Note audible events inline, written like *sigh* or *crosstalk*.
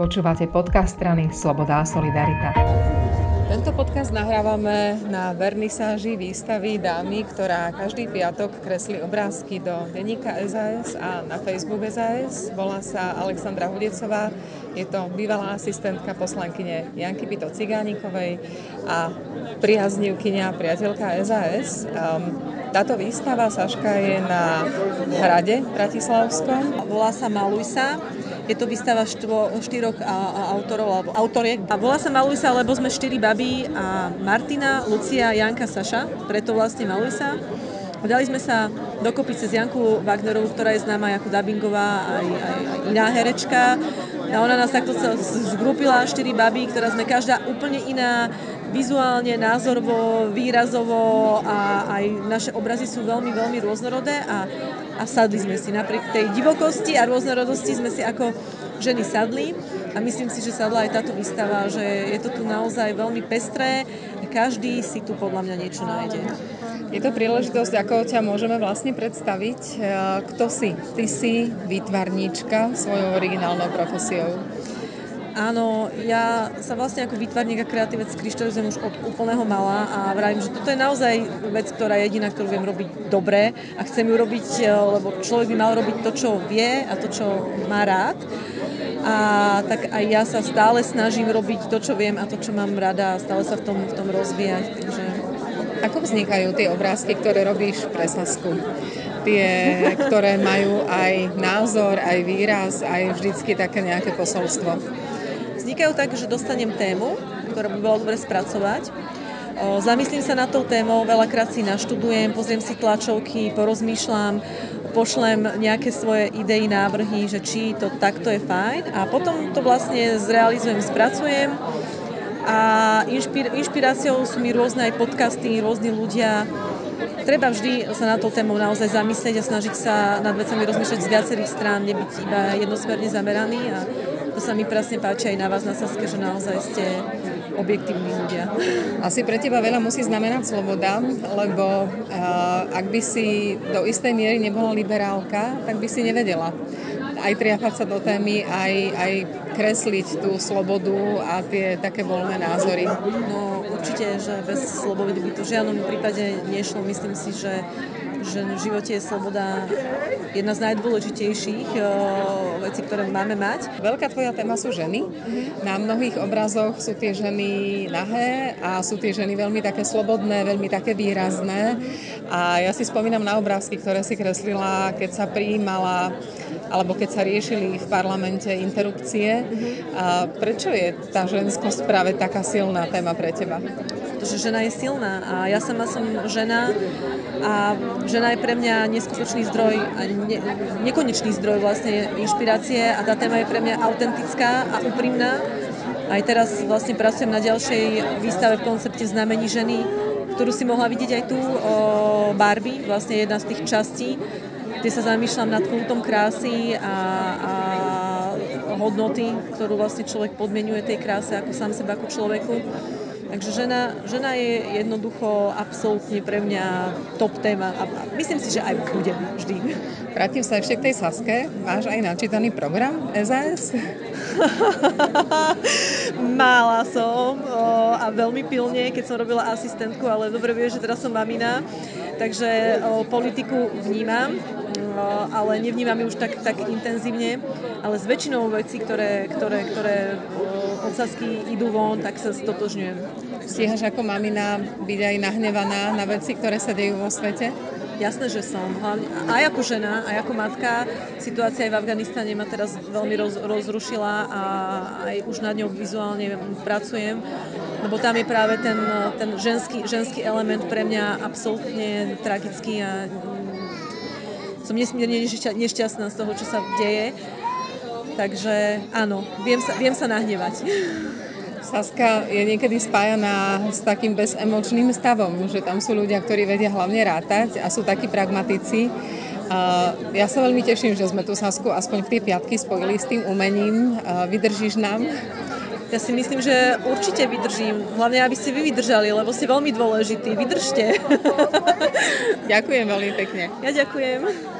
Počúvate podcast strany Sloboda a Solidarita. Tento podcast nahrávame na vernisáži výstavy dámy, ktorá každý piatok kreslí obrázky do denníka SAS a na Facebook SAS. Volá sa Alexandra Hudecová. Je to bývalá asistentka poslankyne Janky Pito Cigánikovej a priaznivkynia priateľka SAS. Um, táto výstava, Saška, je na hrade Bratislavskom. Volá sa Maluisa je to výstava štvo, štyroch autorov alebo autoriek. A volá sa Maluisa, lebo sme štyri babí a Martina, Lucia, Janka, Saša, preto vlastne Maluisa. Dali sme sa dokopy cez Janku Wagnerovú, ktorá je známa ako dubbingová aj, aj, aj iná herečka. A ona nás takto zgrupila, štyri baby, ktorá sme každá úplne iná, vizuálne, názorovo, výrazovo a aj naše obrazy sú veľmi, veľmi rôznorodé a, a sadli sme si. Napriek tej divokosti a rôznorodosti sme si ako ženy sadli a myslím si, že sadla aj táto výstava, že je to tu naozaj veľmi pestré a každý si tu podľa mňa niečo nájde. Je to príležitosť, ako ťa môžeme vlastne predstaviť. E, kto si? Ty si výtvarníčka svojou originálnou profesiou. Áno, ja sa vlastne ako výtvarník a kreatívec kryštalizujem už od úplného mala a vravím, že toto je naozaj vec, ktorá je jediná, ktorú viem robiť dobre a chcem ju robiť, e, lebo človek by mal robiť to, čo vie a to, čo má rád. A tak aj ja sa stále snažím robiť to, čo viem a to, čo mám rada a stále sa v tom, v tom rozvíjať. Takže... Ako vznikajú tie obrázky, ktoré robíš pre Sasku? Tie, ktoré majú aj názor, aj výraz, aj vždycky také nejaké posolstvo vznikajú tak, že dostanem tému, ktorá by bolo dobre spracovať. Zamyslím sa na tou témou, veľakrát si naštudujem, pozriem si tlačovky, porozmýšľam, pošlem nejaké svoje idei, návrhy, že či to takto je fajn a potom to vlastne zrealizujem, spracujem a inšpir- inšpiráciou sú mi rôzne aj podcasty, rôzni ľudia. Treba vždy sa na tou témou naozaj zamyslieť a snažiť sa nad vecami rozmýšľať z viacerých strán, nebyť iba jednosmerne zameraný a to sa mi presne páči aj na vás na Saske, že naozaj ste objektívni ľudia. Asi pre teba veľa musí znamenať sloboda, lebo uh, ak by si do istej miery nebola liberálka, tak by si nevedela aj triafať sa do témy, aj, aj kresliť tú slobodu a tie také voľné názory. No určite, že bez slobody by to v žiadnom prípade nešlo. Myslím si, že že v živote je sloboda jedna z najdôležitejších uh, vecí, ktoré máme mať. Veľká tvoja téma sú ženy. Mm-hmm. Na mnohých obrazoch sú tie ženy nahé a sú tie ženy veľmi také slobodné, veľmi také výrazné. A ja si spomínam na obrázky, ktoré si kreslila, keď sa prijímala alebo keď sa riešili v parlamente interrupcie. A prečo je tá ženskosť práve taká silná téma pre teba? Pretože žena je silná a ja sama som žena a žena je pre mňa neskutočný zdroj a ne, nekonečný zdroj vlastne inšpirácie a tá téma je pre mňa autentická a úprimná. Aj teraz vlastne pracujem na ďalšej výstave v koncepte znamení ženy, ktorú si mohla vidieť aj tu o Barbie, vlastne jedna z tých častí kde sa zamýšľam nad kultom krásy a, a hodnoty, ktorú vlastne človek podmienuje tej kráse ako sám seba ako človeku. Takže žena, žena je jednoducho absolútne pre mňa top téma a myslím si, že aj bude vždy. Vrátim sa ešte k tej Saske. Máš aj načítaný program SAS? *laughs* Mála som o, a veľmi pilne, keď som robila asistentku, ale dobre vieš, že teraz som mamina, takže o, politiku vnímam, ale nevnímam ju už tak, tak intenzívne, ale s väčšinou vecí, ktoré, ktoré, ktoré od Sasky idú von, tak sa stotožňujem. Stíhaš ako mamina byť aj nahnevaná na veci, ktoré sa dejú vo svete? Jasné, že som. Hlavne, aj ako žena, aj ako matka. Situácia aj v Afganistane ma teraz veľmi roz, rozrušila a aj už nad ňou vizuálne pracujem, lebo tam je práve ten, ten ženský, ženský element pre mňa absolútne tragický a som nesmierne nešťastná z toho, čo sa deje. Takže áno, viem sa, viem sa nahnevať. Saska je niekedy spájaná s takým bezemočným stavom, že tam sú ľudia, ktorí vedia hlavne rátať a sú takí pragmatici. Ja sa veľmi teším, že sme tu Sasku aspoň v tie piatky spojili s tým umením. Vydržíš nám? Ja si myslím, že určite vydržím. Hlavne, aby ste vy vydržali, lebo ste veľmi dôležití. Vydržte. Ďakujem veľmi pekne. Ja ďakujem.